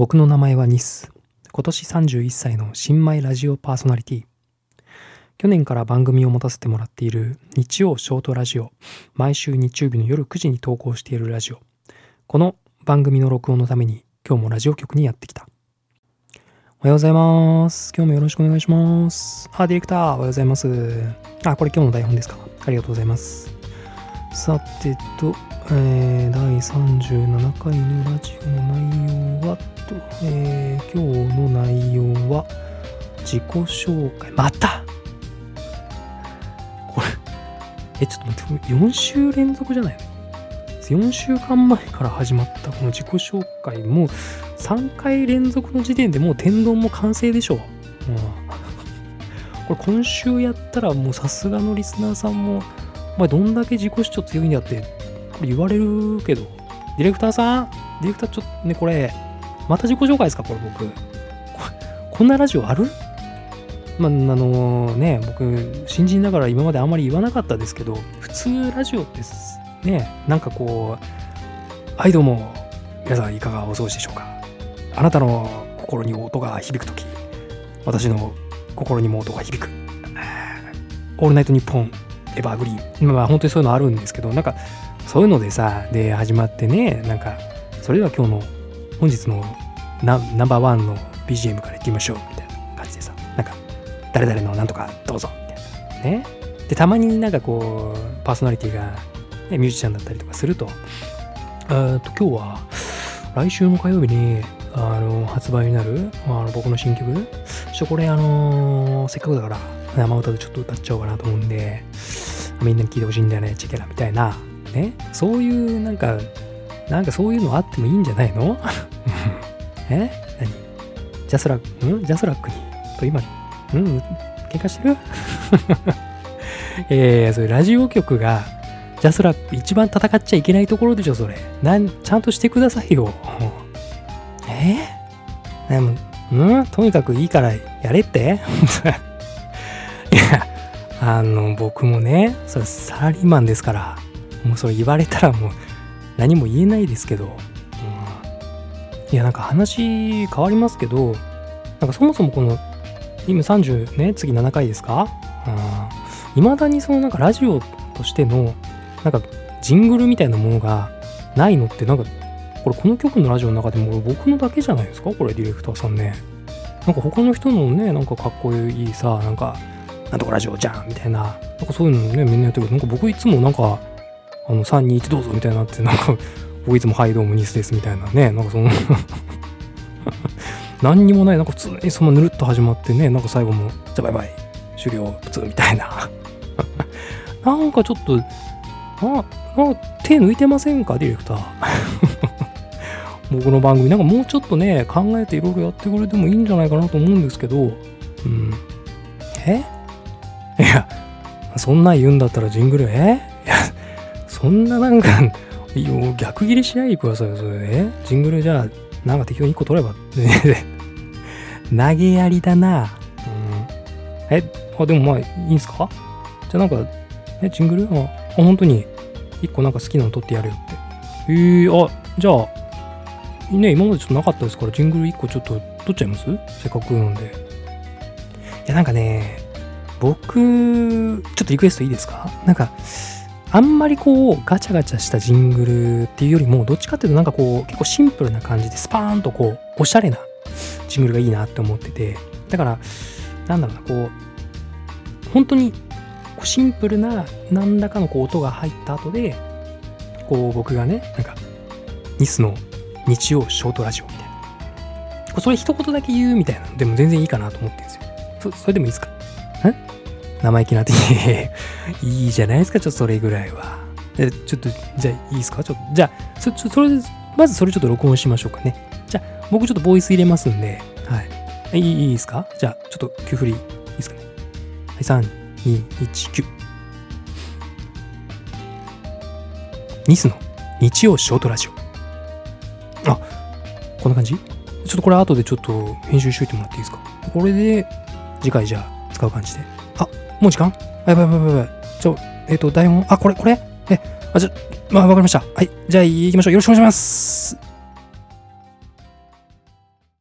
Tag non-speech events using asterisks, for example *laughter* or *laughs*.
僕の名前はニス。今年31歳の新米ラジオパーソナリティ。去年から番組を持たせてもらっている日曜ショートラジオ。毎週日曜日の夜9時に投稿しているラジオ。この番組の録音のために今日もラジオ局にやってきた。おはようございます。今日もよろしくお願いします。あ、ディレクター、おはようございます。あ、これ今日の台本ですか。ありがとうございます。さてと、えー、第37回のラジオの内容はと、えー、今日の内容は自己紹介。またこれ、え、ちょっと待って、4週連続じゃないの ?4 週間前から始まったこの自己紹介も3回連続の時点でもう天丼も完成でしょ。うん、これ今週やったらもうさすがのリスナーさんも、お前どんだけ自己主張強いんだって、これ言われるけど、ディレクターさんディレクターちょっとね、これ、また自己紹介ですか？これ僕。こんなラジオある？まあ、あのね、僕、新人だから今まであんまり言わなかったですけど、普通ラジオってね、なんかこう、はいどうも、皆さんいかがお過ごしでしょうか？あなたの心に音が響くとき、私の心にも音が響く。オールナイトニッポン、エバーグリーン。まあ本当にそういうのあるんですけど、なんかそういうのでさ、で始まってね、なんか、それでは今日の本日のナナンバーワンの BGM からいってみましょうみたいな感じでさ、なんか、誰々のなんとかどうぞみたいな。ね。で、たまになんかこう、パーソナリティが、ね、ミュージシャンだったりとかすると、えっと、今日は、来週の火曜日に、あの、発売になる、あの僕の新曲、ちょっとこれ、あのせっかくだから、生歌でちょっと歌っちゃおうかなと思うんで、みんなに聴いてほしいんだよね、チェケラみたいな、ね？そういう、なんか、なんかそういうのあってもいいんじゃないの？*laughs* え？何？ JASRAC、ん？ JASRACに、と今、うん？喧嘩してる？*laughs* えー、それラジオ局が、 JASRAC一番戦っちゃいけないところでしょ、それ。なん、ちゃんとしてくださいよ。*laughs* え？ー、でも、うん？とにかくいいからやれって？いや、あの、僕もね、それサラリーマンですから、もうそれ言われたらもう何も言えないですけど、うん、いや、なんか話変わりますけど、なんかそもそもこの、今30ね、次7回ですか？いまだにそのなんかラジオとしての、なんかジングルみたいなものがないのって、なんか、これこの曲のラジオの中でも僕のだけじゃないですか？これディレクターさんね。なんか他の人のね、なんかかっこいいさ、なんか、なんとかラジオじゃんみたいな、なんかそういうのね、みんなやってるけど、なんか僕いつもなんか、あの、3、2、1どうぞみたいになって、なんか、*laughs* 僕いつもはいどうもニスですみたいなね、なんかその *laughs* 何にもない、なんか普通にそのぬるっと始まってね、なんか最後も、じゃバイバイ、終了、普通みたいな。*laughs* なんかちょっと、な、な手抜いてませんか、ディレクター。僕の番組、なんかもうちょっとね、考えていろいろやってくれてもいいんじゃないかなと思うんですけど、うん。え？いや、そんな言うんだったらジングル、え？いや、そんななんか、逆切れしないでくださいよ、それね。ジングルじゃあ、なんか適当に1個取れば。*laughs* 投げやりだな。うん。え、あ、でもまあいいんすか？じゃあなんか、え、ジングル？あ、あ本当に、1個なんか好きなの取ってやるよって。えー、あ、じゃあ、ね、今までちょっとなかったですから、ジングル1個ちょっと取っちゃいます？せっかくなんで。いや、なんかね、僕、ちょっとリクエストいいですか？なんか、あんまりこう、ガチャガチャしたジングルっていうよりも、どっちかっていうとなんかこう、結構シンプルな感じで、スパーンとこう、おしゃれなジングルがいいなって思ってて、だから、なんだろうな、こう、本当にシンプルな何らかのこう音が入った後で、こう僕がね、なんか、ニスの日曜ショートラジオみたいな。それ一言だけ言うみたいなのでも全然いいかなと思ってるんですよ。そそれでもいいですか？生意気なって、*laughs* いいじゃないですか、ちょっとそれぐらいは。えちょっと、じゃあいいですか？ちょっと、じゃあ、そ、それで、まずそれちょっと録音しましょうかね。じゃあ、僕ちょっとボイス入れますんで、はい。いいいいですか？じゃあ、ちょっと、急振り、いいですかね？はい、3、2、1、9。ニスの？日曜ショートラジオ。あ、こんな感じ？ちょっとこれ後でちょっと編集しといてもらっていいですか？これで、次回じゃあ使う感じで。あ、もう時間？やばいやばいやばいやばい。ちょ、えっ、と、台本、あ、これ、これ？え、あ、じゃ、まあ、わかりました。はい。じゃあ、行きましょう。よろしくお願いします。